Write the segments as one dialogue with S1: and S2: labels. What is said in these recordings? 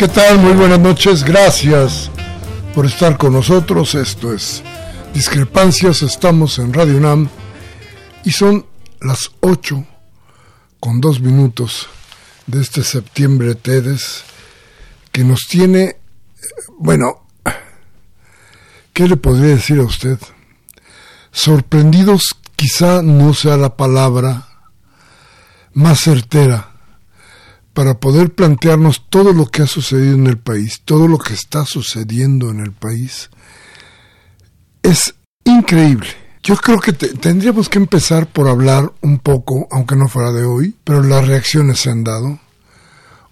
S1: ¿Qué tal? Muy buenas noches. Gracias por estar con nosotros. Esto es Discrepancias. Estamos en Radio UNAM y son las 8 con 2 minutos de este septiembre TEDES que nos tiene, bueno, ¿qué le podría decir a usted? Sorprendidos quizá no sea la palabra más certera para poder plantearnos todo lo que ha sucedido en el país, todo lo que está sucediendo en el país, es increíble. Yo creo que tendríamos que empezar por hablar un poco, aunque no fuera de hoy, pero las reacciones se han dado,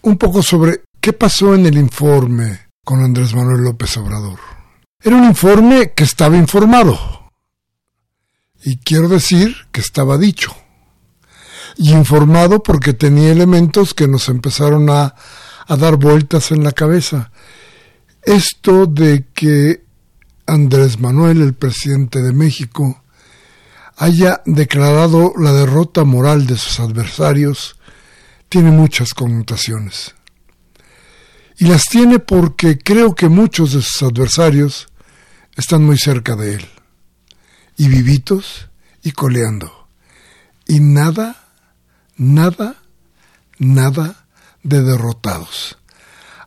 S1: un poco sobre qué pasó en el informe con Andrés Manuel López Obrador. Era un informe que estaba informado. Y quiero decir que estaba dicho y informado porque tenía elementos que nos empezaron a, a dar vueltas en la cabeza. Esto de que Andrés Manuel, el presidente de México, haya declarado la derrota moral de sus adversarios, tiene muchas connotaciones. Y las tiene porque creo que muchos de sus adversarios están muy cerca de él, y vivitos y coleando. Y nada nada, nada de derrotados.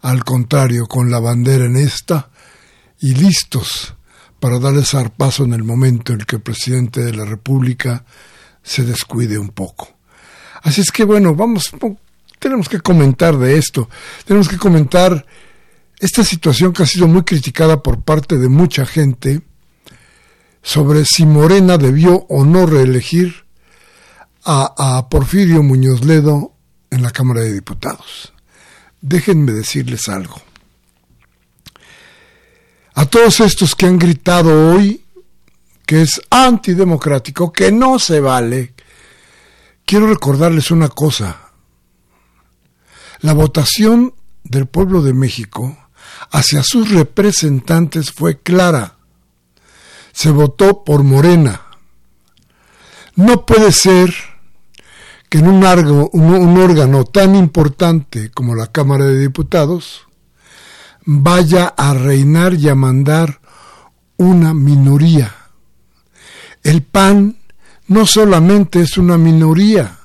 S1: Al contrario, con la bandera en esta y listos para darle zarpazo en el momento en que el presidente de la República se descuide un poco. Así es que bueno, vamos, tenemos que comentar de esto, tenemos que comentar esta situación que ha sido muy criticada por parte de mucha gente sobre si Morena debió o no reelegir a, Porfirio Muñoz Ledo en la Cámara de Diputados. Déjenme decirles algo. A todos estos que han gritado hoy que es antidemocrático, que no se vale, quiero recordarles una cosa. La votación del pueblo de México hacia sus representantes fue clara. Se votó por Morena. No puede ser que en un, un, órgano tan importante como la Cámara de Diputados vaya a reinar y a mandar una minoría. El PAN no solamente es una minoría,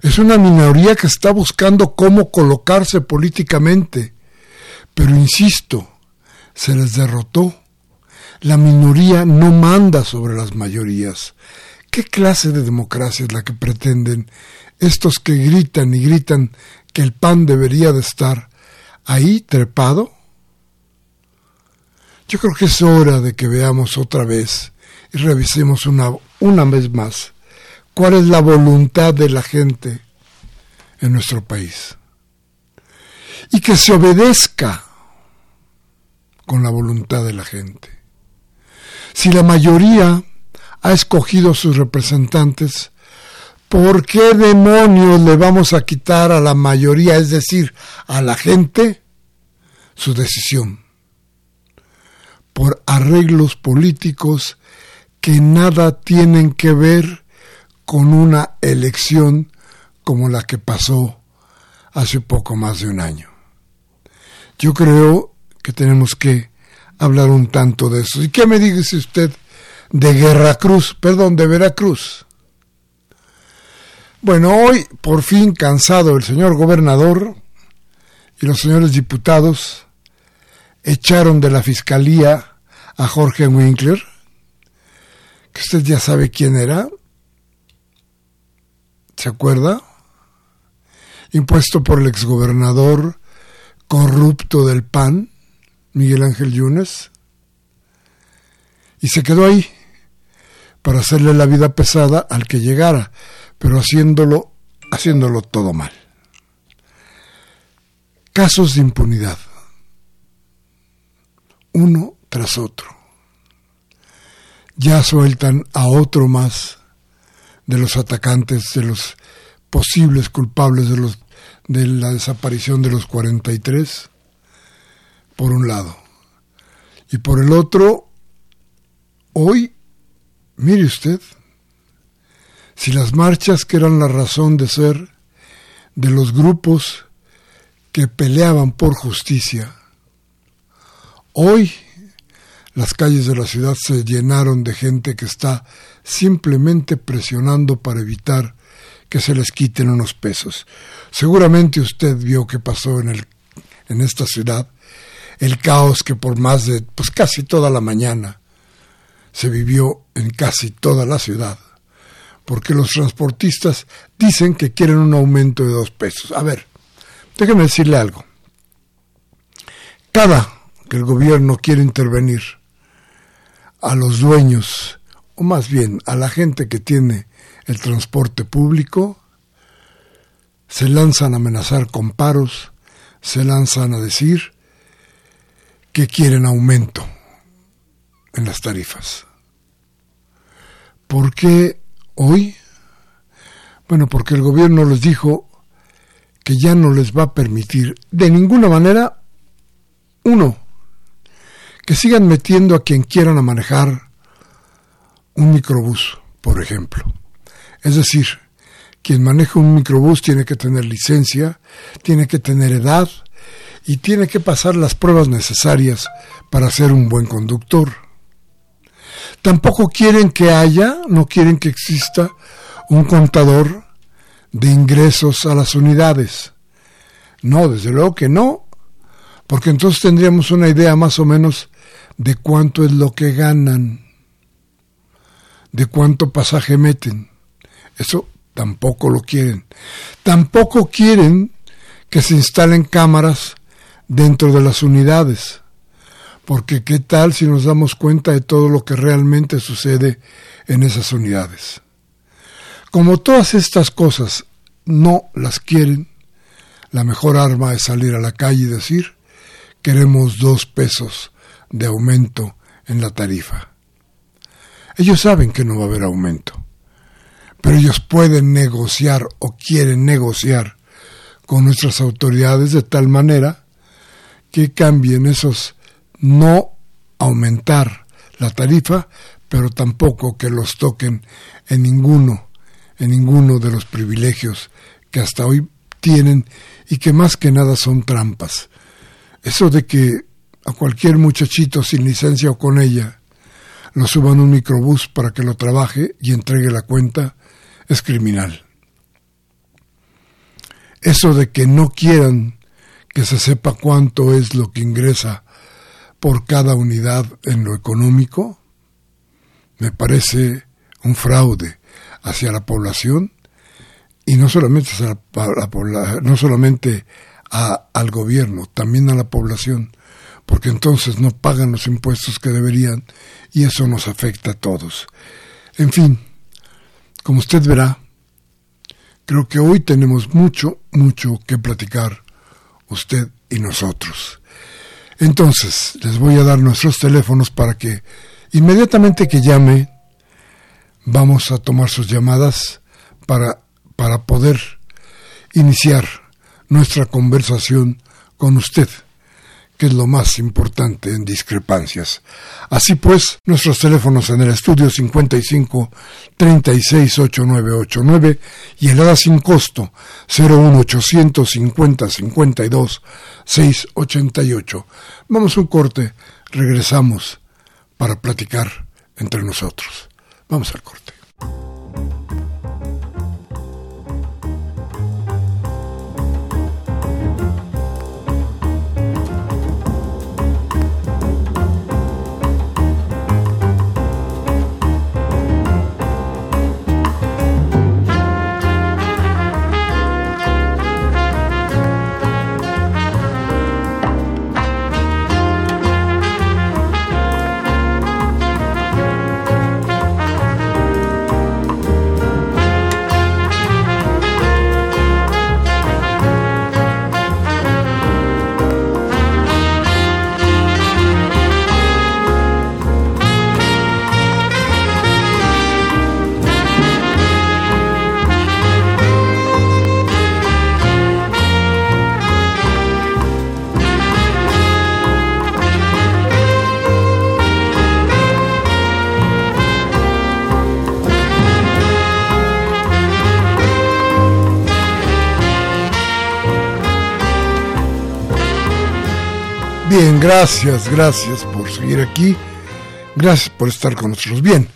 S1: es una minoría que está buscando cómo colocarse políticamente, pero insisto, se les derrotó. La minoría no manda sobre las mayorías. ¿Qué clase de democracia es la que pretenden estos que gritan y gritan que el pan debería de estar ahí trepado? Yo creo que es hora de que veamos otra vez y revisemos una, una vez más cuál es la voluntad de la gente en nuestro país. Y que se obedezca con la voluntad de la gente. Si la mayoría ha escogido sus representantes, ¿por qué demonios le vamos a quitar a la mayoría, es decir, a la gente, su decisión? Por arreglos políticos que nada tienen que ver con una elección como la que pasó hace poco más de un año. Yo creo que tenemos que hablar un tanto de eso. ¿Y qué me dice usted de Guerra Cruz? Perdón, de Veracruz. Bueno, hoy por fin cansado el señor gobernador y los señores diputados echaron de la fiscalía a Jorge Winkler, que usted ya sabe quién era, ¿se acuerda? Impuesto por el exgobernador corrupto del PAN, Miguel Ángel Yunes, y se quedó ahí para hacerle la vida pesada al que llegara, pero haciéndolo, haciéndolo todo mal. Casos de impunidad, uno tras otro. Ya sueltan a otro más de los atacantes, de los posibles culpables de los de la desaparición de los 43, por un lado. Y por el otro, hoy, mire usted, si las marchas que eran la razón de ser de los grupos que peleaban por justicia, hoy las calles de la ciudad se llenaron de gente que está simplemente presionando para evitar que se les quiten unos pesos. Seguramente usted vio qué pasó en, el, en esta ciudad, el caos que por más de, pues casi toda la mañana se vivió en casi toda la ciudad, porque los transportistas dicen que quieren un aumento de dos pesos. A ver, déjeme decirle algo. Cada que el gobierno quiere intervenir a los dueños, o más bien a la gente que tiene el transporte público, se lanzan a amenazar con paros, se lanzan a decir que quieren aumento en las tarifas. ¿Por qué hoy? Bueno, porque el gobierno les dijo que ya no les va a permitir de ninguna manera, uno, que sigan metiendo a quien quieran a manejar un microbús, por ejemplo. Es decir, quien maneja un microbús tiene que tener licencia, tiene que tener edad y tiene que pasar las pruebas necesarias para ser un buen conductor. Tampoco quieren que haya, no quieren que exista un contador de ingresos a las unidades. No, desde luego que no, porque entonces tendríamos una idea más o menos de cuánto es lo que ganan, de cuánto pasaje meten. Eso tampoco lo quieren. Tampoco quieren que se instalen cámaras dentro de las unidades. Porque qué tal si nos damos cuenta de todo lo que realmente sucede en esas unidades. Como todas estas cosas no las quieren, la mejor arma es salir a la calle y decir, queremos dos pesos de aumento en la tarifa. Ellos saben que no va a haber aumento pero ellos pueden negociar o quieren negociar con nuestras autoridades de tal manera que cambien esos no aumentar la tarifa, pero tampoco que los toquen en ninguno, en ninguno de los privilegios que hasta hoy tienen y que más que nada son trampas. Eso de que a cualquier muchachito sin licencia o con ella lo suban un microbús para que lo trabaje y entregue la cuenta, es criminal. Eso de que no quieran que se sepa cuánto es lo que ingresa por cada unidad en lo económico, me parece un fraude hacia la población y no solamente, hacia no solamente al gobierno, también a la población, porque entonces no pagan los impuestos que deberían y eso nos afecta a todos. En fin, como usted verá, creo que hoy tenemos mucho, mucho que platicar usted y nosotros. Entonces, les voy a dar nuestros teléfonos para que Inmediatamente que llame, vamos a tomar sus llamadas para, para poder iniciar nuestra conversación con usted que es lo más importante en discrepancias. Así pues, nuestros teléfonos en el estudio 55 36 8989 y el ADA sin costo 01850 52 688. Vamos a un corte, regresamos para platicar entre nosotros. Vamos al corte. Gracias, gracias por seguir aquí. Gracias por estar con nosotros. Bien,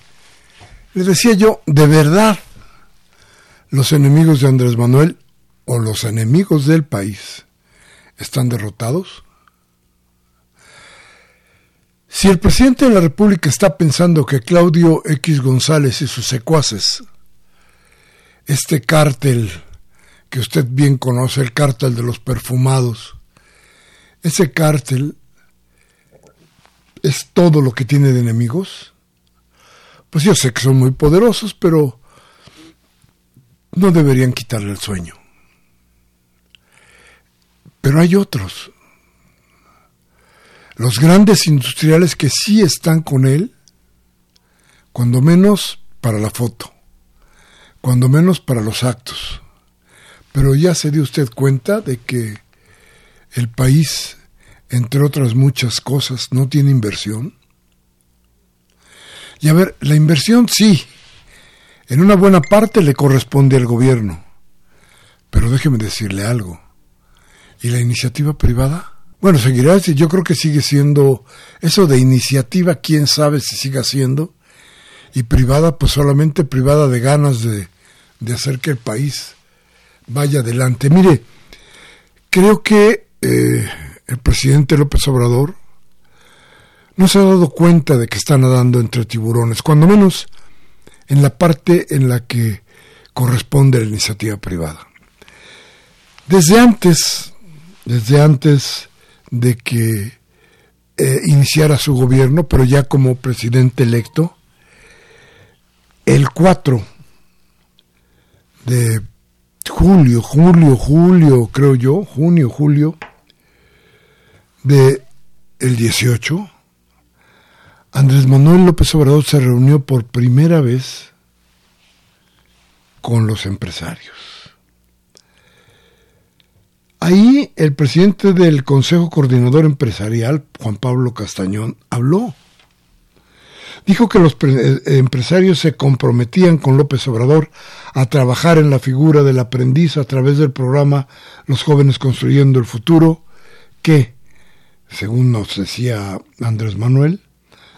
S1: les decía yo, de verdad, los enemigos de Andrés Manuel o los enemigos del país están derrotados. Si el presidente de la República está pensando que Claudio X González y sus secuaces, este cártel que usted bien conoce, el cártel de los perfumados, ese cártel es todo lo que tiene de enemigos. Pues yo sé que son muy poderosos, pero no deberían quitarle el sueño. Pero hay otros. Los grandes industriales que sí están con él, cuando menos para la foto, cuando menos para los actos. Pero ya se dio usted cuenta de que el país, entre otras muchas cosas, no tiene inversión. Y a ver, la inversión sí, en una buena parte le corresponde al gobierno. Pero déjeme decirle algo. ¿Y la iniciativa privada? Bueno, seguirá, yo creo que sigue siendo eso de iniciativa, quién sabe si siga siendo, y privada, pues solamente privada de ganas de, de hacer que el país vaya adelante. Mire, creo que eh, el presidente López Obrador no se ha dado cuenta de que está nadando entre tiburones, cuando menos en la parte en la que corresponde a la iniciativa privada. Desde antes, desde antes de que eh, iniciara su gobierno, pero ya como presidente electo, el 4 de julio, julio, julio, creo yo, junio, julio de el 18, Andrés Manuel López Obrador se reunió por primera vez con los empresarios. Ahí el presidente del Consejo Coordinador Empresarial, Juan Pablo Castañón, habló. Dijo que los eh, empresarios se comprometían con López Obrador a trabajar en la figura del aprendiz a través del programa Los jóvenes construyendo el futuro, que según nos decía Andrés Manuel,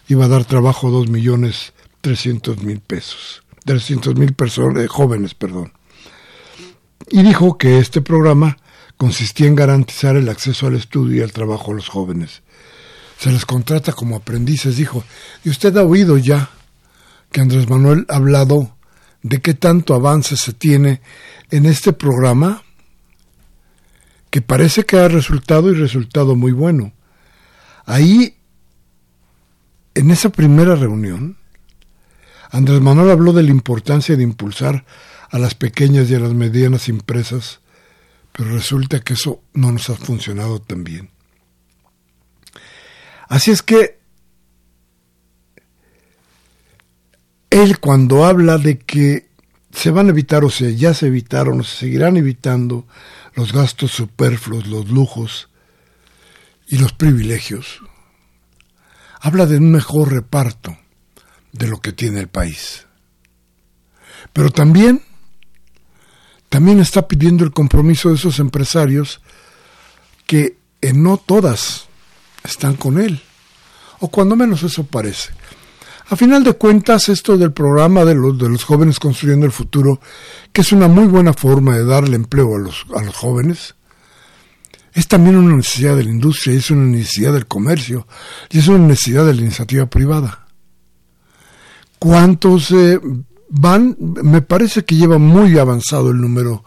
S1: iba a dar trabajo a dos millones trescientos mil pesos, trescientos mil personas, eh, jóvenes, perdón. Y dijo que este programa consistía en garantizar el acceso al estudio y al trabajo a los jóvenes. Se les contrata como aprendices, dijo. Y usted ha oído ya que Andrés Manuel ha hablado de qué tanto avance se tiene en este programa, que parece que ha resultado y resultado muy bueno. Ahí, en esa primera reunión, Andrés Manuel habló de la importancia de impulsar a las pequeñas y a las medianas empresas, pero resulta que eso no nos ha funcionado tan bien. Así es que él cuando habla de que se van a evitar o sea, ya se evitaron o se seguirán evitando los gastos superfluos, los lujos y los privilegios, habla de un mejor reparto de lo que tiene el país. Pero también, también está pidiendo el compromiso de esos empresarios que en no todas están con él, o cuando menos eso parece. A final de cuentas, esto del programa de los, de los jóvenes construyendo el futuro, que es una muy buena forma de darle empleo a los, a los jóvenes, es también una necesidad de la industria, es una necesidad del comercio y es una necesidad de la iniciativa privada. ¿Cuántos eh, van? Me parece que lleva muy avanzado el número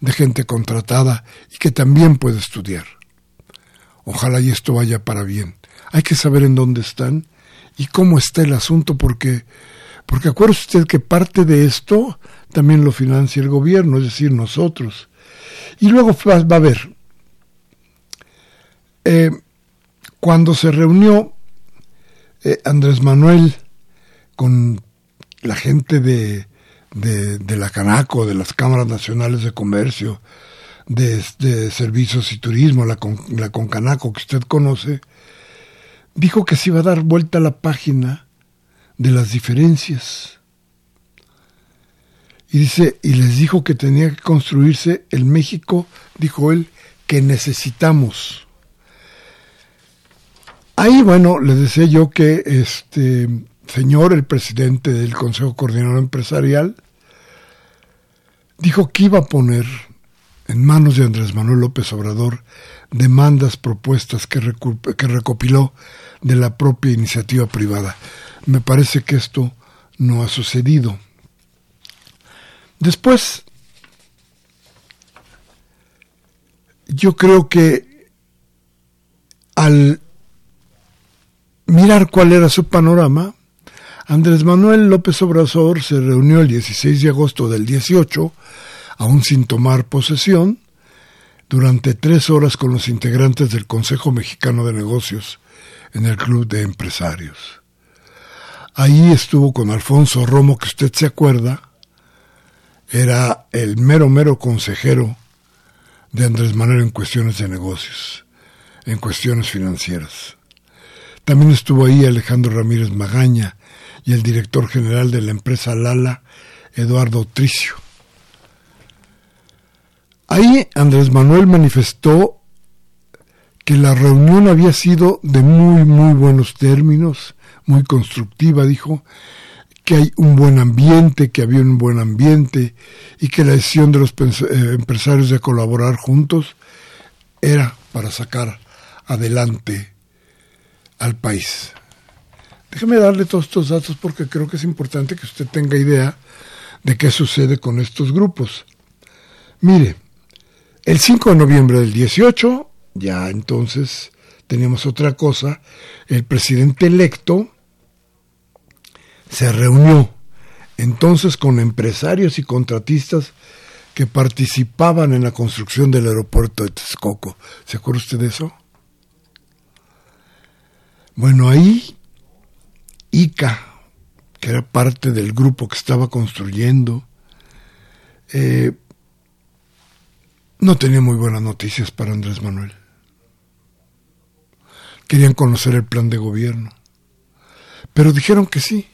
S1: de gente contratada y que también puede estudiar. Ojalá y esto vaya para bien. Hay que saber en dónde están y cómo está el asunto, porque, porque acuérdese usted que parte de esto también lo financia el gobierno, es decir, nosotros. Y luego va, a haber, eh, cuando se reunió eh, Andrés Manuel con la gente de, de, la Canaco, de las cámaras nacionales de comercio, de, servicios y turismo, la, la Concanaco que usted conoce, dijo que se iba a dar vuelta a la página de las diferencias. Y dice, y les dijo que tenía que construirse el México, dijo él, que necesitamos. Ahí, bueno, le decía yo que este señor, el presidente del Consejo Coordinador Empresarial, dijo que iba a poner en manos de Andrés Manuel López Obrador demandas, propuestas que, que recopiló de la propia iniciativa privada. Me parece que esto no ha sucedido. Después, yo creo que al mirar cuál era su panorama, Andrés Manuel López Obrador se reunió el 16 de agosto del 18, aún sin tomar posesión, durante tres horas con los integrantes del Consejo Mexicano de Negocios en el Club de Empresarios. Ahí estuvo con Alfonso Romo, que usted se acuerda, era el mero, mero consejero de Andrés Manuel en cuestiones de negocios, en cuestiones financieras. También estuvo ahí Alejandro Ramírez Magaña y el director general de la empresa Lala, Eduardo Tricio. Ahí Andrés Manuel manifestó que la reunión había sido de muy, muy buenos términos, muy constructiva, dijo, que hay un buen ambiente, que había un buen ambiente y que la decisión de los eh, empresarios de colaborar juntos era para sacar adelante al país. Déjeme darle todos estos datos porque creo que es importante que usted tenga idea de qué sucede con estos grupos. Mire, el 5 de noviembre del 18, ya entonces teníamos otra cosa, el presidente electo se reunió entonces con empresarios y contratistas que participaban en la construcción del aeropuerto de Texcoco. ¿Se acuerda usted de eso? Bueno, ahí ICA, que era parte del grupo que estaba construyendo, eh, no tenía muy buenas noticias para Andrés Manuel. Querían conocer el plan de gobierno, pero dijeron que sí,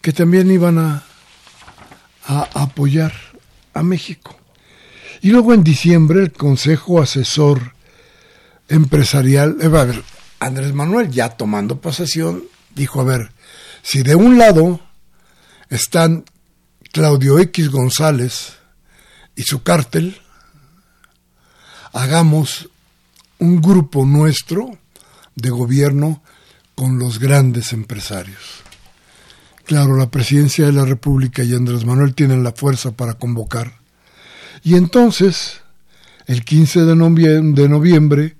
S1: que también iban a, apoyar a México. Y luego en diciembre el Consejo Asesor Empresarial, eh, a Andrés Manuel ya tomando posesión, dijo, a ver, si de un lado están Claudio X González y su cártel, hagamos un grupo nuestro de gobierno con los grandes empresarios. Claro, la presidencia de la República y Andrés Manuel tienen la fuerza para convocar. Y entonces, el 15 de noviembre, de noviembre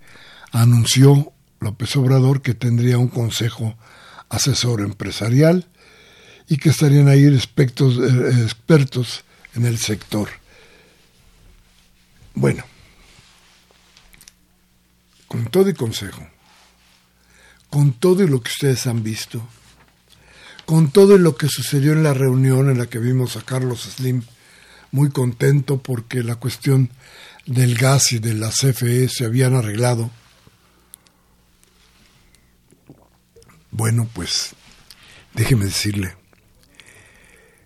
S1: anunció López Obrador que tendría un consejo asesor empresarial y que estarían ahí expertos, eh, expertos en el sector. Bueno, con todo y consejo, con todo lo que ustedes han visto, con todo lo que sucedió en la reunión en la que vimos a Carlos Slim muy contento porque la cuestión del gas y de la CFE se habían arreglado. Bueno, pues déjeme decirle,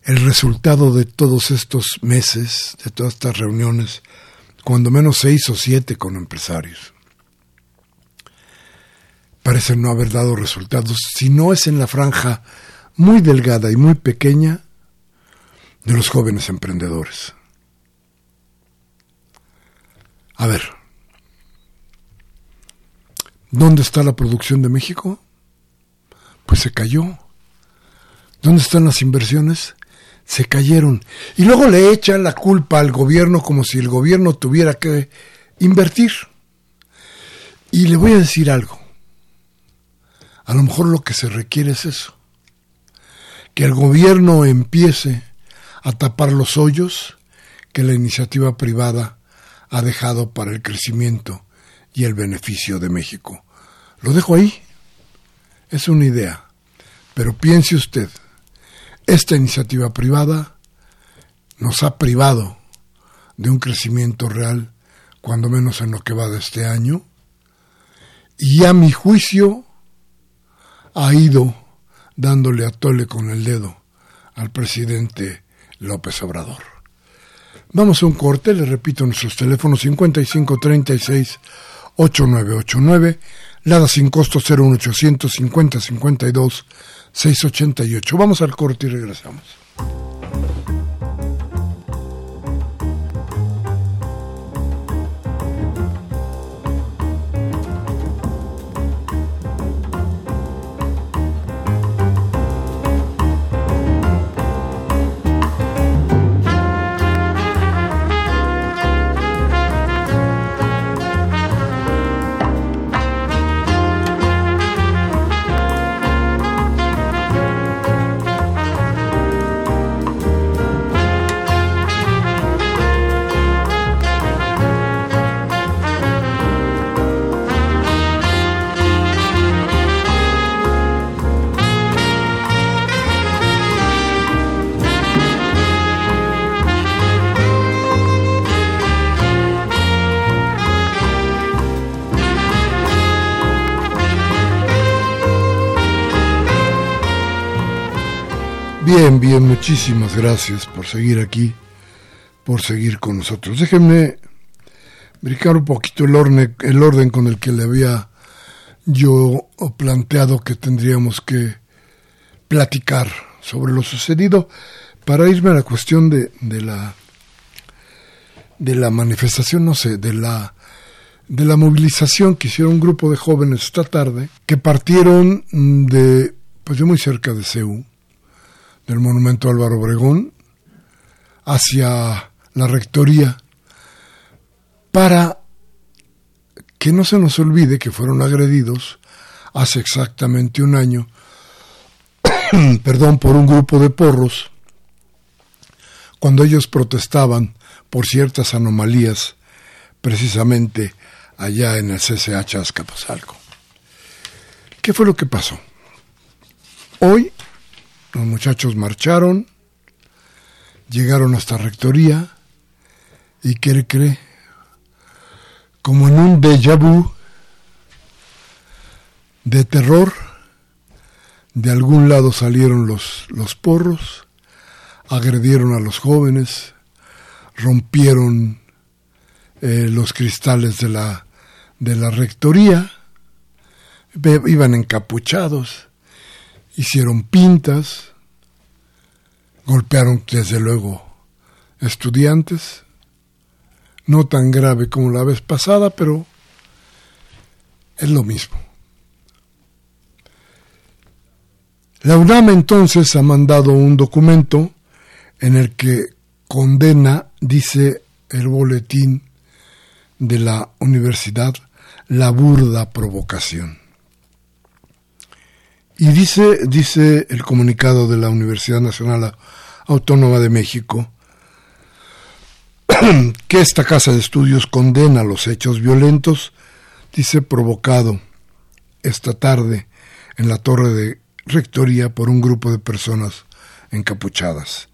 S1: el resultado de todos estos meses, de todas estas reuniones, cuando menos seis o siete con empresarios, parece no haber dado resultados, si no es en la franja muy delgada y muy pequeña de los jóvenes emprendedores. A ver, ¿dónde está la producción de México? Pues se cayó. ¿Dónde están las inversiones? Se cayeron. Y luego le echan la culpa al gobierno como si el gobierno tuviera que invertir. Y le voy a decir algo. A lo mejor lo que se requiere es eso. Que el gobierno empiece a tapar los hoyos que la iniciativa privada ha dejado para el crecimiento y el beneficio de México. Lo dejo ahí. Es una idea. Pero piense usted, esta iniciativa privada nos ha privado de un crecimiento real, cuando menos en lo que va de este año, y a mi juicio ha ido dándole a tole con el dedo al presidente López Obrador. Vamos a un corte, le repito nuestros teléfonos 5536 8989, Lada sin costo 01800 50 52 688. Vamos al corte y regresamos. Bien, muchísimas gracias por seguir aquí, por seguir con nosotros. Déjenme brincar un poquito el orden, el orden con el que le había yo planteado que tendríamos que platicar sobre lo sucedido para irme a la cuestión de, la de la manifestación, no sé, de la de la movilización que hicieron un grupo de jóvenes esta tarde que partieron de pues de muy cerca de Seúl del monumento Álvaro Obregón hacia la rectoría para que no se nos olvide que fueron agredidos hace exactamente un año, perdón, por un grupo de porros, cuando ellos protestaban por ciertas anomalías precisamente allá en el CCH Azcapotzalco. ¿Qué fue lo que pasó? Hoy los muchachos marcharon, llegaron hasta rectoría y ¿qué cree? Como en un déjà vu de terror, de algún lado salieron los, los porros, agredieron a los jóvenes, rompieron eh, los cristales de la, de la rectoría, iban encapuchados, hicieron pintas, golpearon desde luego estudiantes, no tan grave como la vez pasada, pero es lo mismo. La UNAM entonces ha mandado un documento en el que condena, dice el boletín de la universidad, la burda provocación. Y dice, dice el comunicado de la Universidad Nacional Autónoma de México que esta casa de estudios condena los hechos violentos, dice provocado esta tarde en la torre de rectoría por un grupo de personas encapuchadas.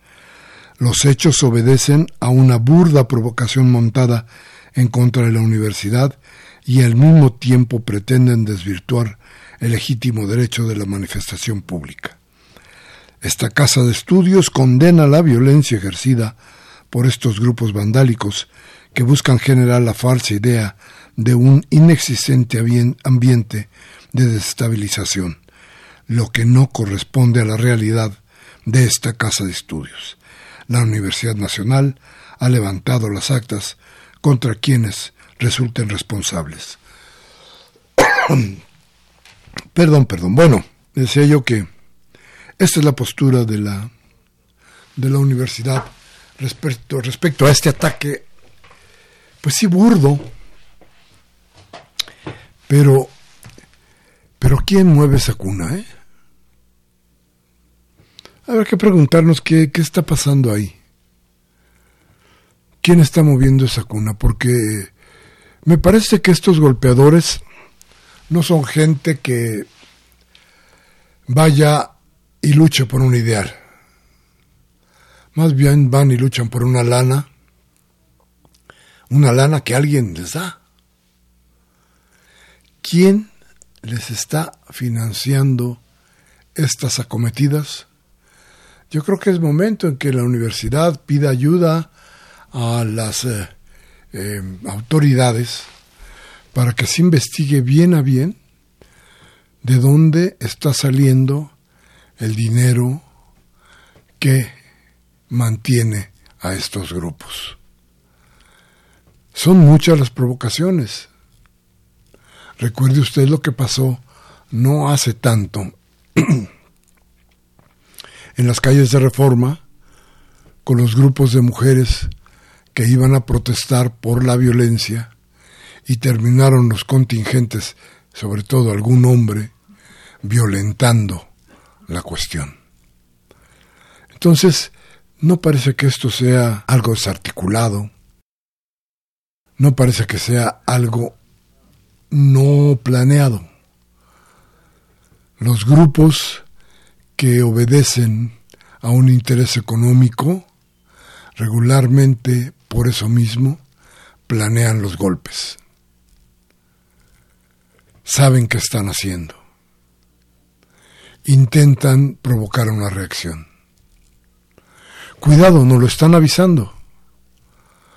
S1: Los hechos obedecen a una burda provocación montada en contra de la universidad y al mismo tiempo pretenden desvirtuar el legítimo derecho de la manifestación pública. Esta casa de estudios condena la violencia ejercida por estos grupos vandálicos que buscan generar la falsa idea de un inexistente ambiente de desestabilización, lo que no corresponde a la realidad de esta casa de estudios. La Universidad Nacional ha levantado las actas contra quienes resulten responsables. perdón, perdón. Bueno, decía yo que esta es la postura de la, de la universidad respecto, respecto a este ataque, pues sí, burdo, pero, pero ¿quién mueve esa cuna, eh? Habrá que preguntarnos qué, qué está pasando ahí. ¿Quién está moviendo esa cuna? Porque me parece que estos golpeadores no son gente que vaya y luche por un ideal. Más bien van y luchan por una lana, una lana que alguien les da. ¿Quién les está financiando estas acometidas? Yo creo que es momento en que la universidad pida ayuda a las eh, eh, autoridades para que se investigue bien a bien de dónde está saliendo el dinero que mantiene a estos grupos. Son muchas las provocaciones. Recuerde usted lo que pasó no hace tanto en las calles de Reforma con los grupos de mujeres que iban a protestar por la violencia y terminaron los contingentes, sobre todo algún hombre, violentando la cuestión. Entonces, no parece que esto sea algo desarticulado, no parece que sea algo no planeado. Los grupos que obedecen a un interés económico regularmente por eso mismo planean los golpes. Saben qué están haciendo. Intentan provocar una reacción. Cuidado, no lo están avisando.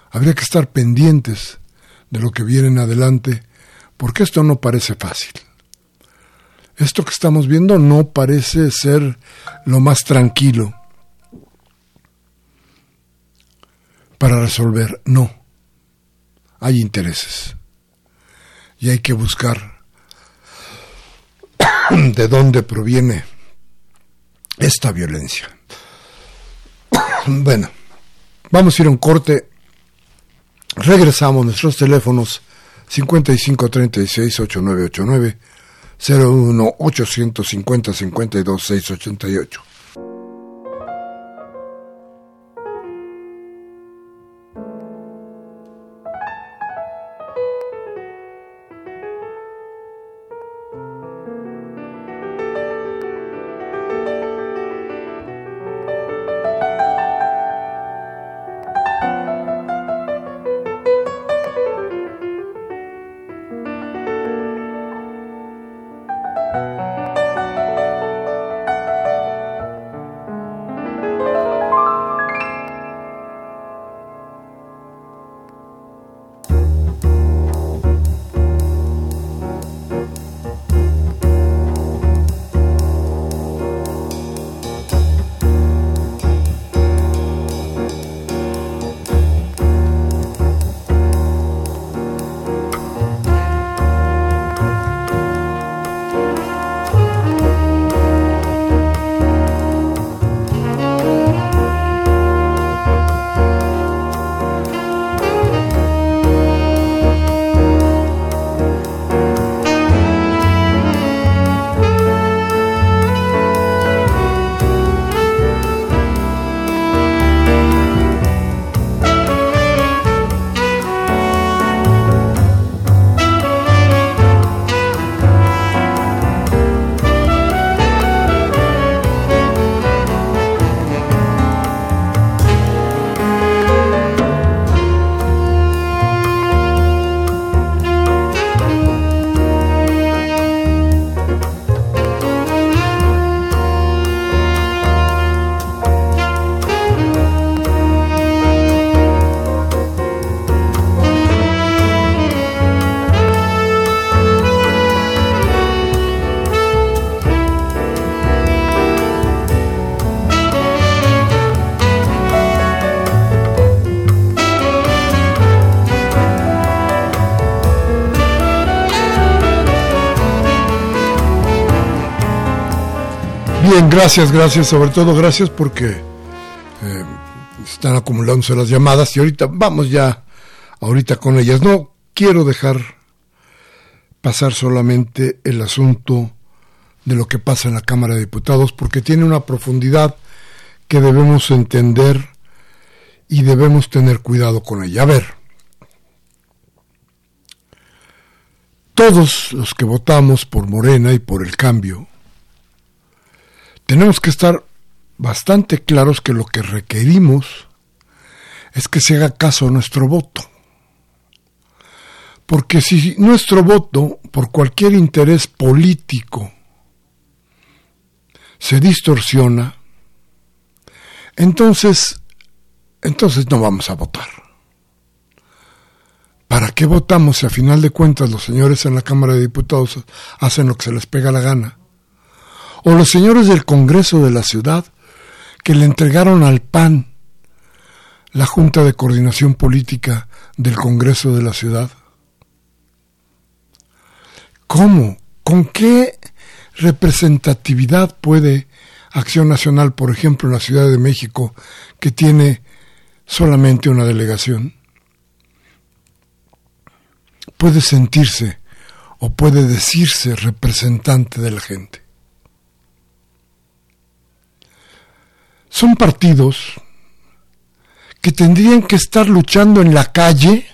S1: Habría que estar pendientes de lo que viene adelante porque esto no parece fácil. Esto que estamos viendo no parece ser lo más tranquilo para resolver. No. Hay intereses. Y hay que buscar de dónde proviene esta violencia. Bueno, vamos a ir a un corte. Regresamos nuestros teléfonos 5536-8989, 01 gracias, gracias, sobre todo gracias porque eh, están acumulándose las llamadas y ahorita vamos ya, ahorita con ellas. No quiero dejar pasar solamente el asunto de lo que pasa en la Cámara de Diputados porque tiene una profundidad que debemos entender y debemos tener cuidado con ella. A ver, todos los que votamos por Morena y por el cambio, tenemos que estar bastante claros que lo que requerimos es que se haga caso a nuestro voto. Porque si nuestro voto, por cualquier interés político, se distorsiona, entonces, entonces no vamos a votar. ¿Para qué votamos si a final de cuentas los señores en la Cámara de Diputados hacen lo que se les pega la gana? O los señores del Congreso de la ciudad que le entregaron al PAN la Junta de Coordinación Política del Congreso de la ciudad. ¿Cómo? ¿Con qué representatividad puede Acción Nacional, por ejemplo, en la Ciudad de México, que tiene solamente una delegación? Puede sentirse o puede decirse representante de la gente. Son partidos que tendrían que estar luchando en la calle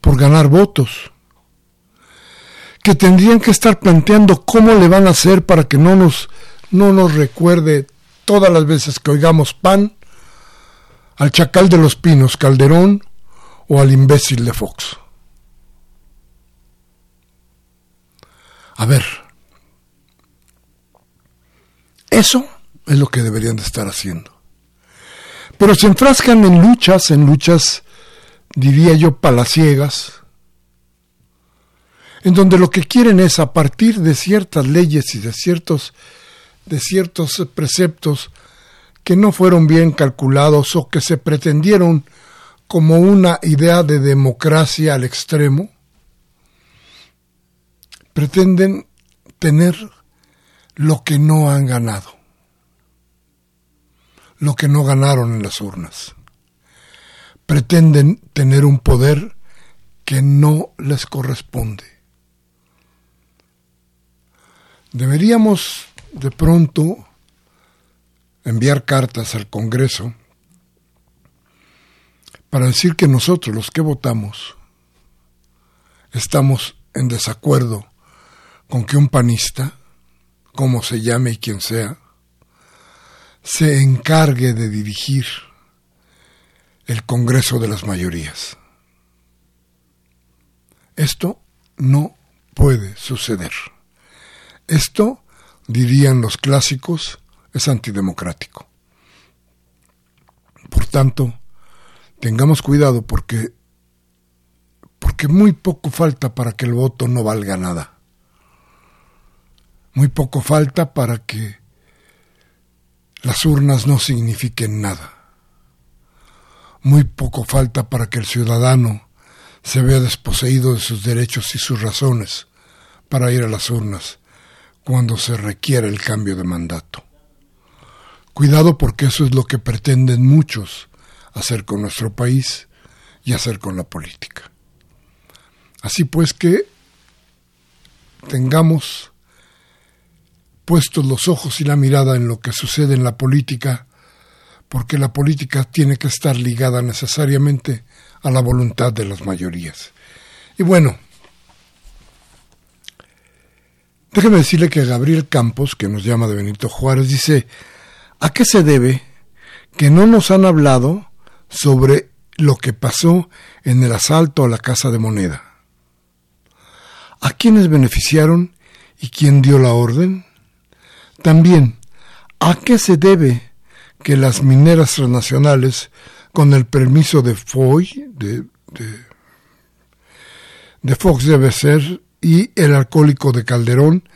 S1: por ganar votos, que tendrían que estar planteando cómo le van a hacer para que no nos, no nos recuerde todas las veces que oigamos pan al chacal de los pinos Calderón o al imbécil de Fox. A ver, eso es lo que deberían de estar haciendo. Pero se enfrascan en luchas, en luchas, diría yo, palaciegas, en donde lo que quieren es a partir de ciertas leyes y de ciertos, de ciertos preceptos que no fueron bien calculados o que se pretendieron como una idea de democracia al extremo, pretenden tener lo que no han ganado lo que no ganaron en las urnas. Pretenden tener un poder que no les corresponde. Deberíamos de pronto enviar cartas al Congreso para decir que nosotros los que votamos estamos en desacuerdo con que un panista, como se llame y quien sea, se encargue de dirigir el Congreso de las Mayorías. Esto no puede suceder. Esto, dirían los clásicos, es antidemocrático. Por tanto, tengamos cuidado porque porque muy poco falta para que el voto no valga nada. Muy poco falta para que las urnas no signifiquen nada. Muy poco falta para que el ciudadano se vea desposeído de sus derechos y sus razones para ir a las urnas cuando se requiere el cambio de mandato. Cuidado porque eso es lo que pretenden muchos hacer con nuestro país y hacer con la política. Así pues que tengamos puestos los ojos y la mirada en lo que sucede en la política, porque la política tiene que estar ligada necesariamente a la voluntad de las mayorías. Y bueno, déjeme decirle que Gabriel Campos, que nos llama de Benito Juárez, dice, ¿a qué se debe que no nos han hablado sobre lo que pasó en el asalto a la Casa de Moneda? ¿A quiénes beneficiaron y quién dio la orden? También, ¿a qué se debe que las mineras transnacionales, con el permiso de Foy, de, de, Fox debe ser, y el alcohólico de Calderón,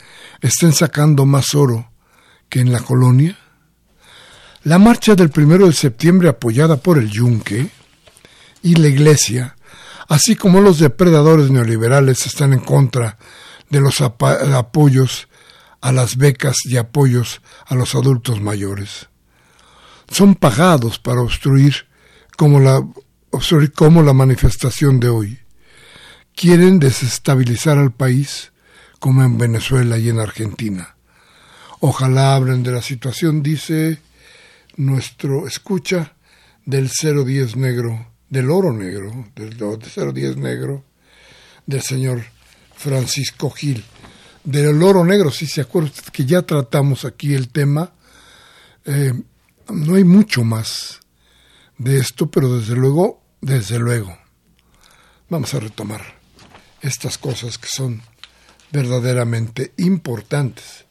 S1: estén sacando más oro que en la colonia? La marcha del primero de septiembre apoyada por el Yunque y la Iglesia, así como los depredadores neoliberales están en contra de los apoyos a las becas y apoyos a los adultos mayores. Son pagados para obstruir como la, obstruir como la manifestación de hoy. Quieren desestabilizar al país como en Venezuela y en Argentina. Ojalá hablen de la situación, dice nuestro escucha del 010 negro, del oro negro, del 010 negro, del señor Francisco Gil. Del oro negro, si se acuerda que ya tratamos aquí el tema, eh, no hay mucho más de esto, pero desde luego, desde luego, vamos a retomar estas cosas que son verdaderamente importantes.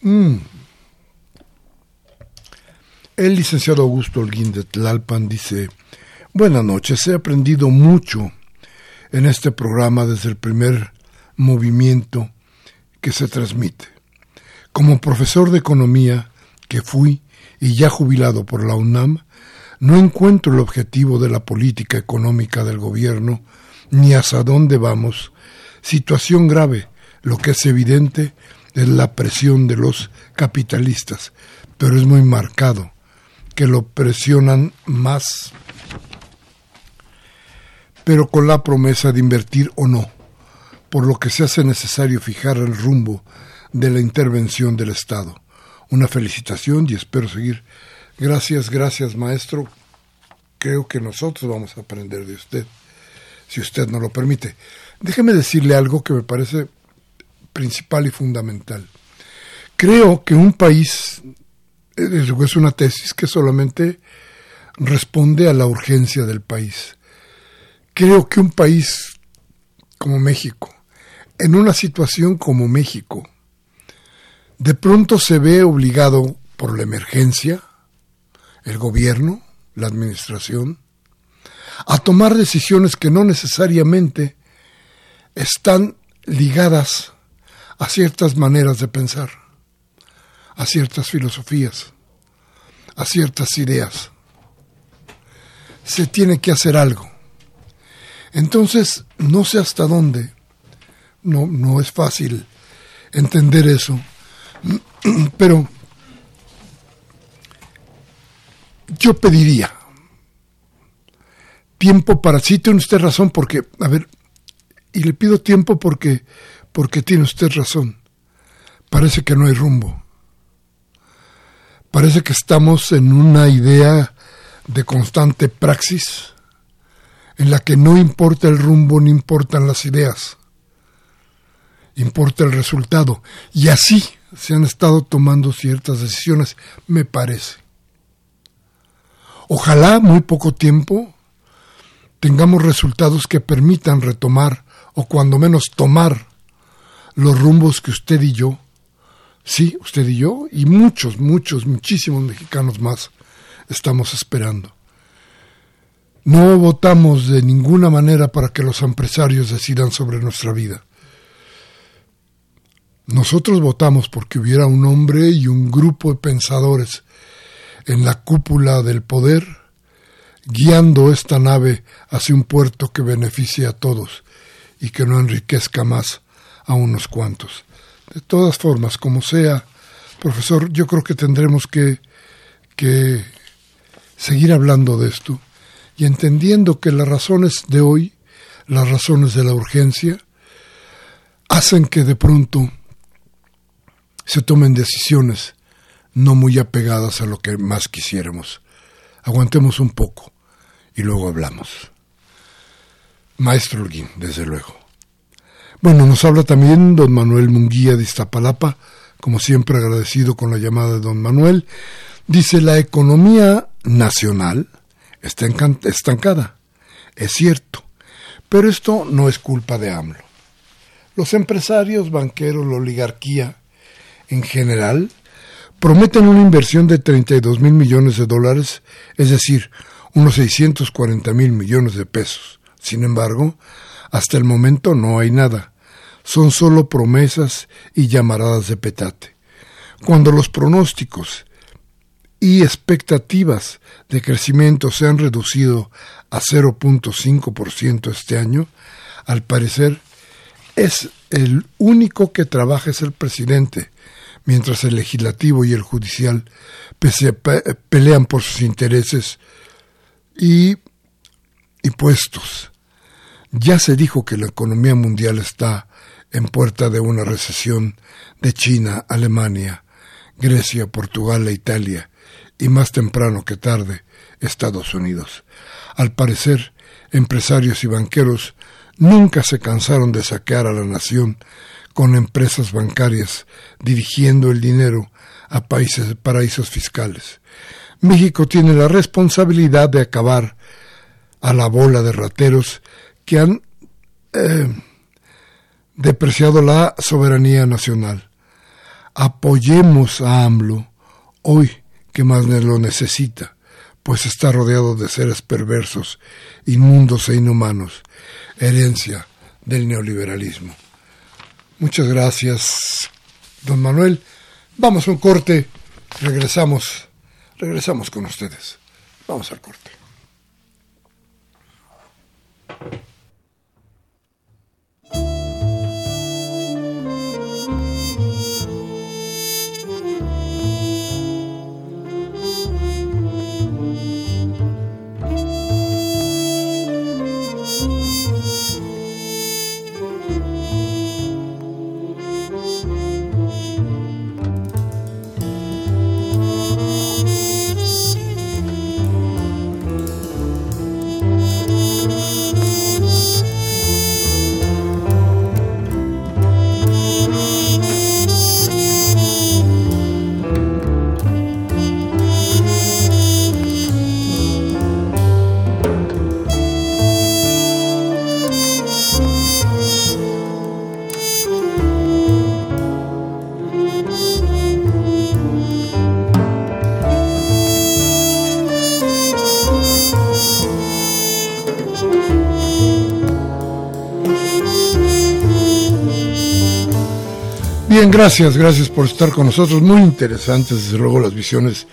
S1: Mm. El licenciado Augusto Holguín de Tlalpan dice, Buenas noches, he aprendido mucho en este programa desde el primer movimiento que se transmite. Como profesor de economía que fui y ya jubilado por la UNAM, no encuentro el objetivo de la política económica del gobierno ni hasta dónde vamos. Situación grave, lo que es evidente es la presión de los capitalistas, pero es muy marcado que lo presionan más, pero con la promesa de invertir o no, por lo que se hace necesario fijar el rumbo de la intervención del Estado. Una felicitación y espero seguir. Gracias, gracias maestro. Creo que nosotros vamos a aprender de usted, si usted no lo permite. Déjeme decirle algo que me parece principal y fundamental. Creo que un país, es una tesis que solamente responde a la urgencia del país. Creo que un país como México, en una situación como México, de pronto se ve obligado por la emergencia, el gobierno, la administración, a tomar decisiones que no necesariamente están ligadas a ciertas maneras de pensar, a ciertas filosofías, a ciertas ideas. Se tiene que hacer algo. Entonces, no sé hasta dónde, no, no es fácil entender eso, pero yo pediría tiempo para sí, tiene usted razón, porque, a ver, y le pido tiempo porque porque tiene usted razón. Parece que no hay rumbo. Parece que estamos en una idea de constante praxis en la que no importa el rumbo ni importan las ideas. Importa el resultado. Y así se han estado tomando ciertas decisiones, me parece. Ojalá muy poco tiempo tengamos resultados que permitan retomar o cuando menos tomar los rumbos que usted y yo, sí, usted y yo, y muchos, muchos, muchísimos mexicanos más estamos esperando. No votamos de ninguna manera para que los empresarios decidan sobre nuestra vida. Nosotros votamos porque hubiera un hombre y un grupo de pensadores en la cúpula del poder guiando esta nave hacia un puerto que beneficie a todos y que no enriquezca más a unos cuantos. De todas formas, como sea, profesor, yo creo que tendremos que, que seguir hablando de esto y entendiendo que las razones de hoy, las razones de la urgencia, hacen que de pronto se tomen decisiones no muy apegadas a lo que más quisiéramos. Aguantemos un poco y luego hablamos. Maestro Holguín, desde luego. Bueno, nos habla también don Manuel Munguía de Iztapalapa, como siempre agradecido con la llamada de don Manuel. Dice, la economía nacional está estancada. Es cierto, pero esto no es culpa de AMLO. Los empresarios, banqueros, la oligarquía en general prometen una inversión de 32 mil millones de dólares, es decir, unos 640 mil millones de pesos. Sin embargo, hasta el momento no hay nada. Son solo promesas y llamaradas de petate. Cuando los pronósticos y expectativas de crecimiento se han reducido a 0.5% este año, al parecer es el único que trabaja es el presidente, mientras el legislativo y el judicial pelean por sus intereses y, puestos. Ya se dijo que la economía mundial está en puerta de una recesión de China, Alemania, Grecia, Portugal e Italia, y más temprano que tarde Estados Unidos. Al parecer, empresarios y banqueros nunca se cansaron de saquear a la nación con empresas bancarias dirigiendo el dinero a países paraísos fiscales. México tiene la responsabilidad de acabar a la bola de rateros que han eh, depreciado la soberanía nacional. Apoyemos a AMLO hoy que más lo necesita, pues está rodeado de seres perversos, inmundos e inhumanos, herencia del neoliberalismo. Muchas gracias, don Manuel. Vamos a un corte, regresamos, regresamos con ustedes. Vamos al corte. Gracias, gracias por estar con nosotros. Muy interesantes, desde luego, las visiones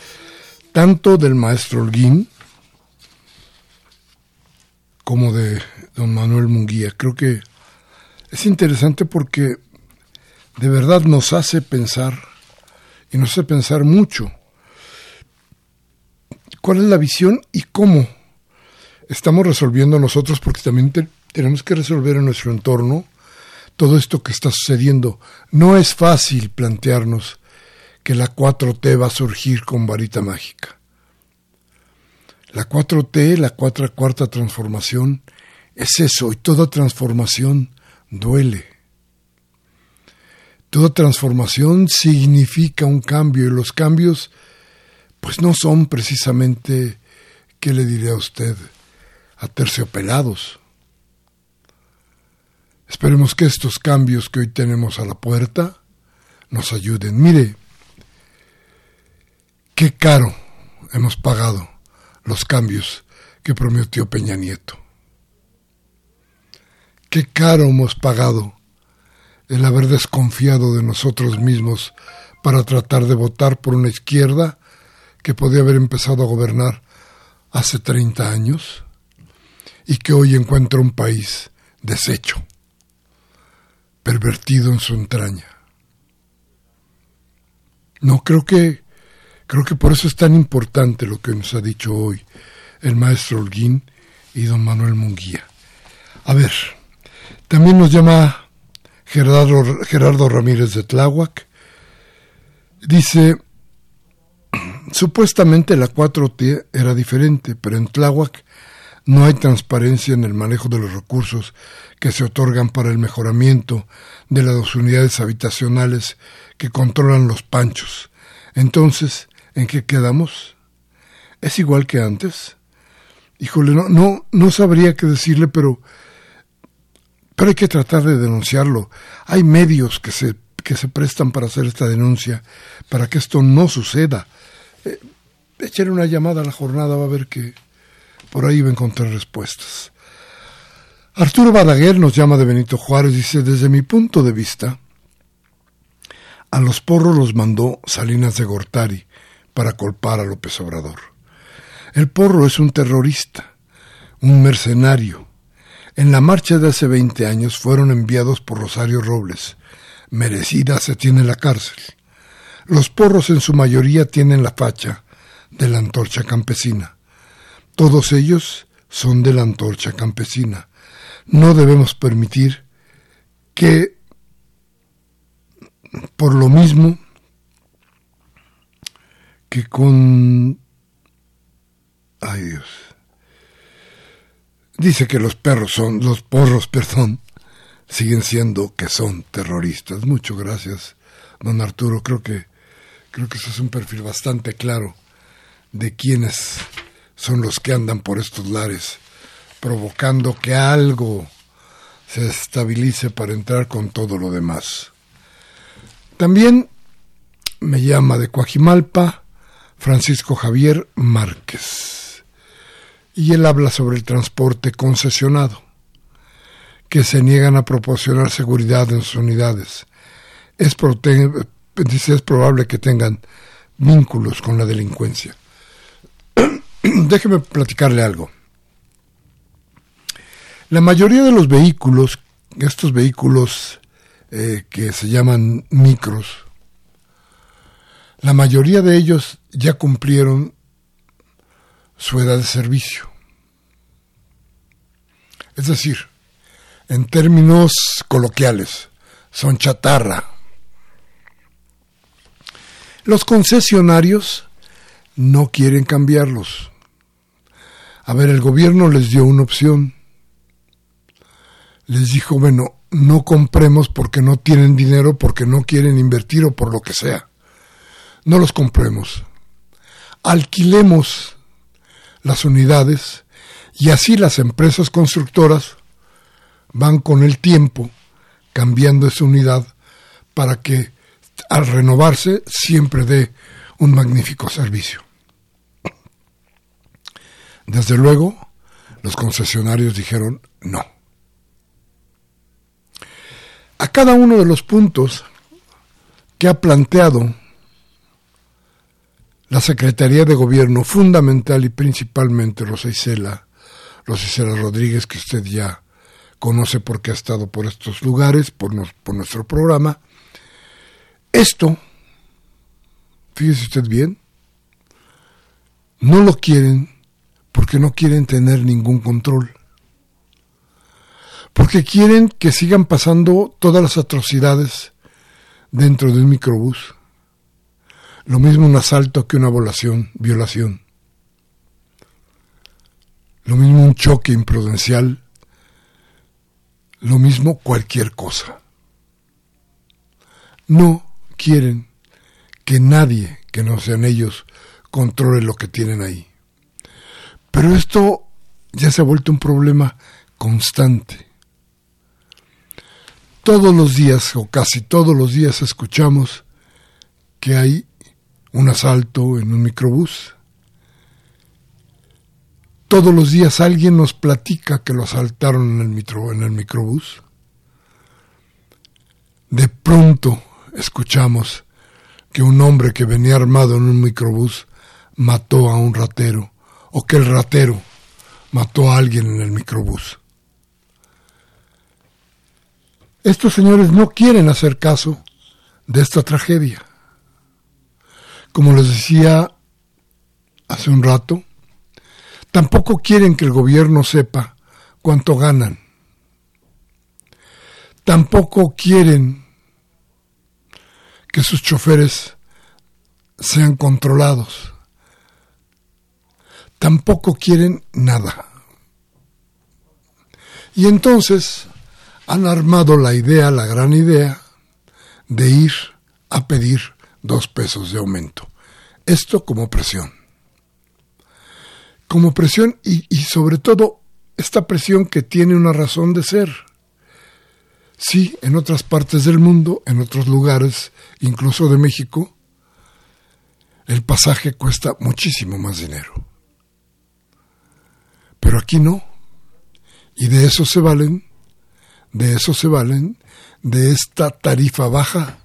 S1: tanto del maestro Holguín como de don Manuel Munguía. Creo que es interesante porque de verdad nos hace pensar y nos hace pensar mucho cuál es la visión y cómo estamos resolviendo nosotros, porque también tenemos que resolver en nuestro entorno todo esto que está sucediendo. No es fácil plantearnos que la 4T va a surgir con varita mágica. La 4T, la cuarta, cuarta transformación, es eso, y toda transformación duele. Toda transformación significa un cambio, y los cambios, pues no son precisamente, ¿qué le diré a usted? Aterciopelados. Esperemos que estos cambios que hoy tenemos a la puerta nos ayuden. Mire, qué caro hemos pagado los cambios que prometió Peña Nieto. Qué caro hemos pagado el haber desconfiado de nosotros mismos para tratar de votar por una izquierda que podía haber empezado a gobernar hace 30 años y que hoy encuentra un país deshecho pervertido en su entraña. No, creo que, creo que por eso es tan importante lo que nos ha dicho hoy el maestro Holguín y don Manuel Munguía. A ver, también nos llama Gerardo, Gerardo Ramírez de Tláhuac. Dice, supuestamente la 4T era diferente, pero en Tláhuac no hay transparencia en el manejo de los recursos que se otorgan para el mejoramiento de las unidades habitacionales que controlan los panchos. Entonces, ¿en qué quedamos? ¿Es igual que antes? Híjole, no, no, no sabría qué decirle, pero, pero hay que tratar de denunciarlo. Hay medios que se, que se prestan para hacer esta denuncia, para que esto no suceda. Eh, una llamada a la jornada, va a ver que por ahí va a encontrar respuestas. Arturo Balaguer nos llama de Benito Juárez, dice, desde mi punto de vista, a los porros los mandó Salinas de Gortari para culpar a López Obrador. El porro es un terrorista, un mercenario. en la marcha de hace 20 años fueron enviados por Rosario Robles. Merecida se tiene la cárcel. Los porros en su mayoría tienen la facha de la antorcha campesina. Todos ellos son de la antorcha campesina. No debemos permitir que, por lo mismo que con... Ay Dios. Dice que los perros son, los porros, perdón, siguen siendo que son terroristas. Muchas gracias, don Arturo. Creo que, creo que eso es un perfil bastante claro de quienes son los que andan por estos lares, provocando que algo se estabilice para entrar con todo lo demás. También me llama de Coajimalpa Francisco Javier Márquez y él habla sobre el transporte concesionado, que se niegan a proporcionar seguridad en sus unidades. Es, es probable que tengan vínculos con la delincuencia. Déjeme platicarle algo. La mayoría de los vehículos, estos vehículos eh, que se llaman micros, la mayoría de ellos ya cumplieron su edad de servicio. Es decir, en términos coloquiales, son chatarra. Los concesionarios no quieren cambiarlos. A ver, el gobierno les dio una opción. Les dijo, bueno, no compremos porque no tienen dinero, porque no quieren invertir o por lo que sea. No los compremos. Alquilemos las unidades y así las empresas constructoras van con el tiempo cambiando esa unidad para que al renovarse siempre dé un magnífico servicio. Desde luego, los concesionarios dijeron no. A cada uno de los puntos que ha planteado la Secretaría de Gobierno, fundamental y principalmente Rosa Isela, Rosa Rodríguez, que usted ya conoce porque ha estado por estos lugares, por, por nuestro programa, esto, fíjese usted bien, no lo quieren porque no quieren tener ningún control. Porque quieren que sigan pasando todas las atrocidades dentro de un microbús. Lo mismo un asalto que una violación, violación. Lo mismo un choque imprudencial. Lo mismo cualquier cosa. No quieren que nadie que no sean ellos controle lo que tienen ahí. Pero esto ya se ha vuelto un problema constante. Todos los días, o casi todos los días, escuchamos que hay un asalto en un microbús. Todos los días alguien nos platica que lo asaltaron en el, en el microbús. De pronto escuchamos que un hombre que venía armado en un microbús mató a un ratero o que el ratero mató a alguien en el microbús. Estos señores no quieren hacer caso de esta tragedia. Como les decía hace un rato, tampoco quieren que el gobierno sepa cuánto ganan. Tampoco quieren que sus choferes sean controlados tampoco quieren nada. Y entonces han armado la idea, la gran idea, de ir a pedir dos pesos de aumento. Esto como presión. Como presión y, sobre todo esta presión que tiene una razón de ser. Sí, en otras partes del mundo, en otros lugares, incluso de México, el pasaje cuesta muchísimo más dinero. Pero aquí no. Y de eso se valen, de eso se valen, de esta tarifa baja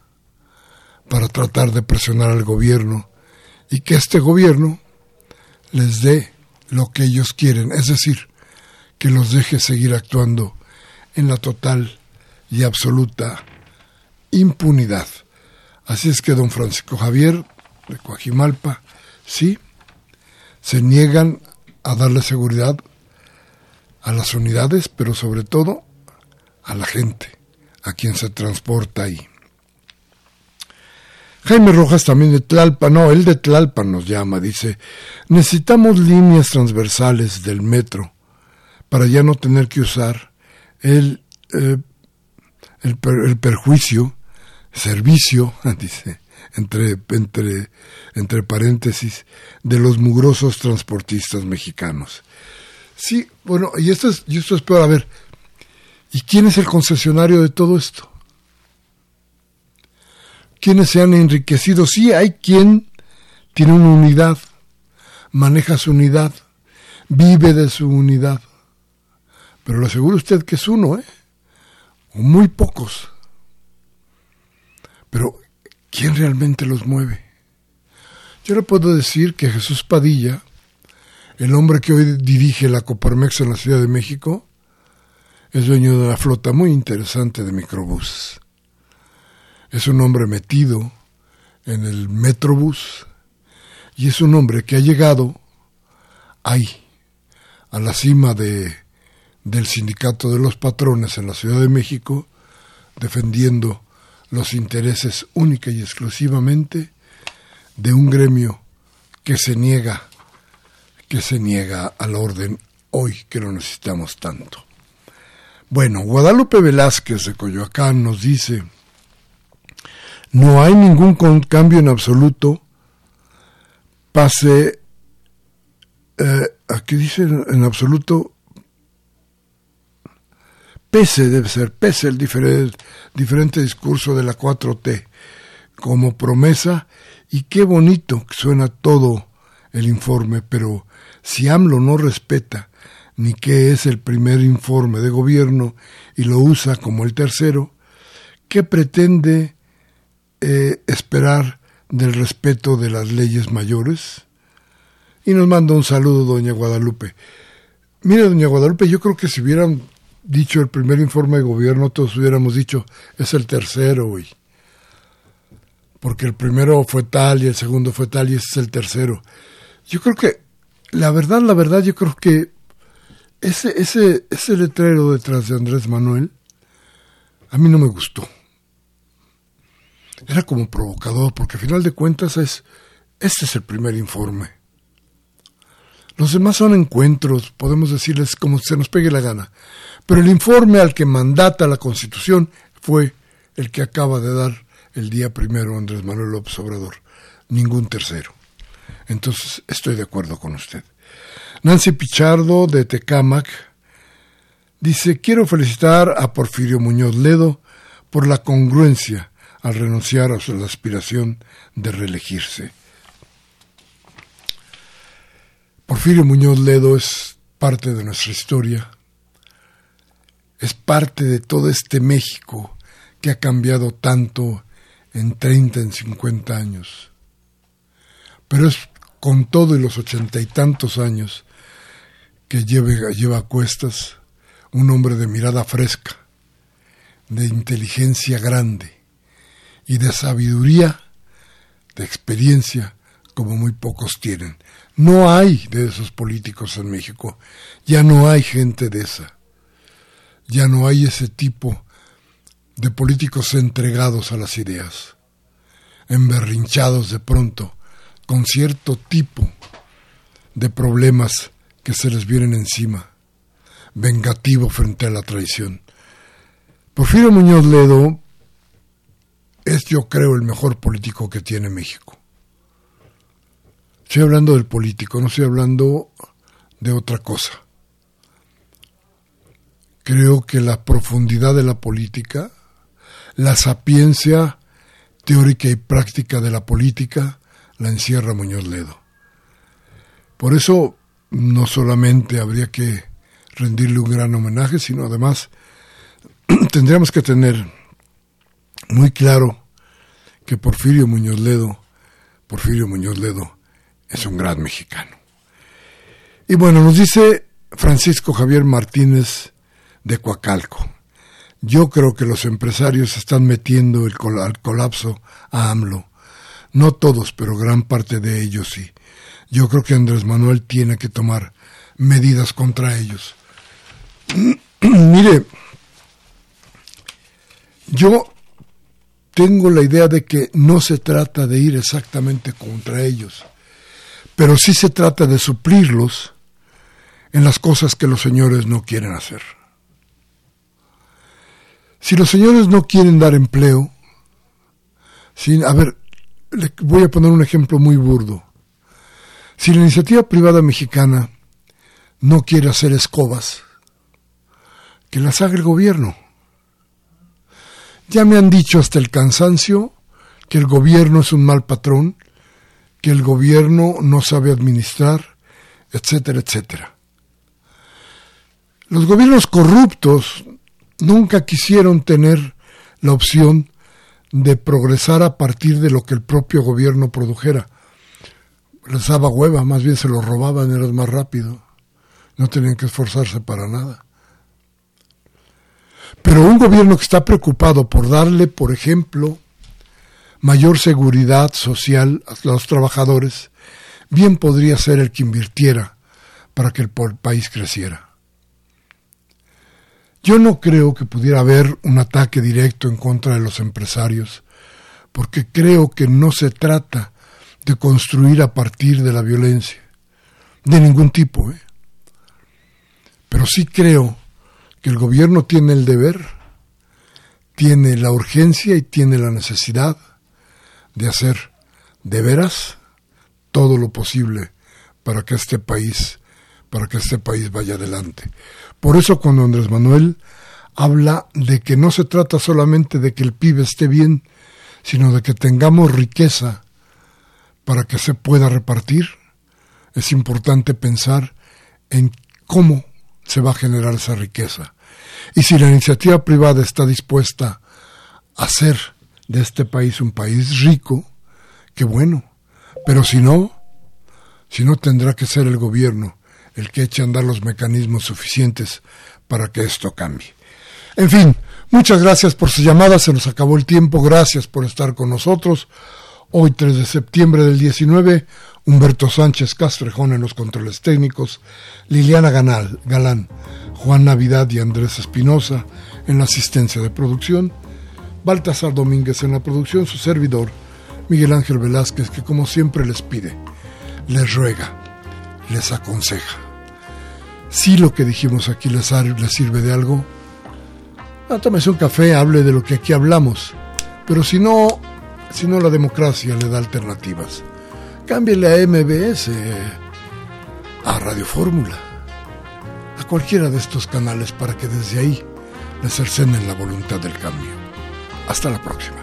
S1: para tratar de presionar al gobierno y que este gobierno les dé lo que ellos quieren, es decir, que los deje seguir actuando en la total y absoluta impunidad. Así es que don Francisco Javier de Coajimalpa, sí, se niegan a darle seguridad a las unidades, pero sobre todo a la gente, a quien se transporta ahí. Jaime Rojas también de Tlalpan, no, él de Tlalpan nos llama, dice, necesitamos líneas transversales del metro para ya no tener que usar el, eh, el, el, perjuicio, servicio, dice, entre, entre, entre paréntesis, de los mugrosos transportistas mexicanos. Sí, bueno, y esto es, y esto es peor, a ver, ¿y quién es el concesionario de todo esto? ¿Quiénes se han enriquecido? Sí, hay quien tiene una unidad, maneja su unidad, vive de su unidad. Pero le aseguro usted que es uno, ¿eh? O muy pocos. Pero, ¿quién realmente los mueve? Yo le puedo decir que Jesús Padilla, el hombre que hoy dirige la Coparmex en la Ciudad de México, es dueño de una flota muy interesante de microbuses. Es un hombre metido en el Metrobús y es un hombre que ha llegado ahí, a la cima de, del sindicato de los patrones en la Ciudad de México, defendiendo los intereses única y exclusivamente de un gremio que se niega, que se niega al orden hoy que lo necesitamos tanto. Bueno, Guadalupe Velázquez de Coyoacán nos dice, no hay ningún cambio en absoluto. Pase, eh, aquí dice en absoluto, pese debe ser, pese el diferente, diferente discurso de la 4T como promesa y qué bonito suena todo el informe, pero si AMLO no respeta ni qué es el primer informe de gobierno y lo usa como el tercero, ¿qué pretende eh, esperar del respeto de las leyes mayores. Y nos manda un saludo doña Guadalupe. Mire, doña Guadalupe, yo creo que si hubieran dicho el primer informe de gobierno, todos hubiéramos dicho, es el tercero. Porque el primero fue tal y el segundo fue tal y ese es el tercero. Yo creo que, la verdad, la verdad, yo creo que ese, ese, ese letrero detrás de Andrés Manuel, a mí no me gustó era como provocador, porque al final de cuentas es, este es el primer informe. Los demás son encuentros, podemos decirles como se nos pegue la gana. Pero el informe al que mandata la Constitución fue el que acaba de dar el día primero Andrés Manuel López Obrador, ningún tercero. Entonces estoy de acuerdo con usted. Nancy Pichardo de Tecámac dice, quiero felicitar a Porfirio Muñoz Ledo por la congruencia al renunciar a su aspiración de reelegirse. Porfirio Muñoz Ledo es parte de nuestra historia, es parte de todo este México que ha cambiado tanto en 30, en 50 años. Pero es con todo y los ochenta y tantos años que lleva, lleva a cuestas un hombre de mirada fresca, de inteligencia grande, y de sabiduría, de experiencia, como muy pocos tienen. No hay de esos políticos en México, ya no hay gente de esa, ya no hay ese tipo de políticos entregados a las ideas, emberrinchados de pronto, con cierto tipo de problemas que se les vienen encima, vengativo frente a la traición. Porfirio Muñoz Ledo es yo creo el mejor político que tiene México. Estoy hablando del político, no estoy hablando de otra cosa. Creo que la profundidad de la política, la sapiencia teórica y práctica de la política, la encierra Muñoz Ledo. Por eso no solamente habría que rendirle un gran homenaje, sino además tendríamos que tener muy claro que Porfirio Muñoz Ledo, Porfirio Muñoz Ledo es un gran mexicano. Y bueno, nos dice Francisco Javier Martínez de Coacalco. Yo creo que los empresarios están metiendo el al colapso a AMLO. No todos, pero gran parte de ellos sí. Yo creo que Andrés Manuel tiene que tomar medidas contra ellos. Mire, yo tengo la idea de que no se trata de ir exactamente contra ellos, pero sí se trata de suplirlos en las cosas que los señores no quieren hacer. Si los señores no quieren dar empleo, sin, a ver, le voy a poner un ejemplo muy burdo. Si la iniciativa privada mexicana no quiere hacer escobas, que las haga el gobierno. Ya me han dicho hasta el cansancio que el gobierno es un mal patrón, que el gobierno no sabe administrar, etcétera, etcétera. Los gobiernos corruptos nunca quisieron tener la opción de progresar a partir de lo que el propio gobierno produjera. Les daba hueva, más bien se lo robaban, era más rápido. No tenían que esforzarse para nada. Pero un gobierno que está preocupado por darle, por ejemplo, mayor seguridad social a los trabajadores, bien podría ser el que invirtiera para que el país creciera. Yo no creo que pudiera haber un ataque directo en contra de los empresarios, porque creo que no se trata de construir a partir de la violencia, de ningún tipo. ¿eh? Pero sí creo que el gobierno tiene el deber, tiene la urgencia y tiene la necesidad de hacer de veras todo lo posible para que este país, para que este país vaya adelante. Por eso cuando Andrés Manuel habla de que no se trata solamente de que el PIB esté bien, sino de que tengamos riqueza para que se pueda repartir, es importante pensar en cómo se va a generar esa riqueza. Y si la iniciativa privada está dispuesta a hacer de este país un país rico, qué bueno. Pero si no, si no tendrá que ser el gobierno el que eche a andar los mecanismos suficientes para que esto cambie. En fin, muchas gracias por su llamada, se nos acabó el tiempo, gracias por estar con nosotros. Hoy 3 de septiembre del 19, Humberto Sánchez Castrejón en los controles técnicos, Liliana Ganal, Galán, Juan Navidad y Andrés Espinosa en la asistencia de producción, Baltasar Domínguez en la producción, su servidor, Miguel Ángel Velázquez, que como siempre les pide, les ruega, les aconseja. Si lo que dijimos aquí les, les sirve de algo, ah, tómese un café, hable de lo que aquí hablamos. Pero si no, si no la democracia le da alternativas cámbiale a MBS, a Radio Fórmula, a cualquiera de estos canales para que desde ahí le cercenen la voluntad del cambio. Hasta la próxima.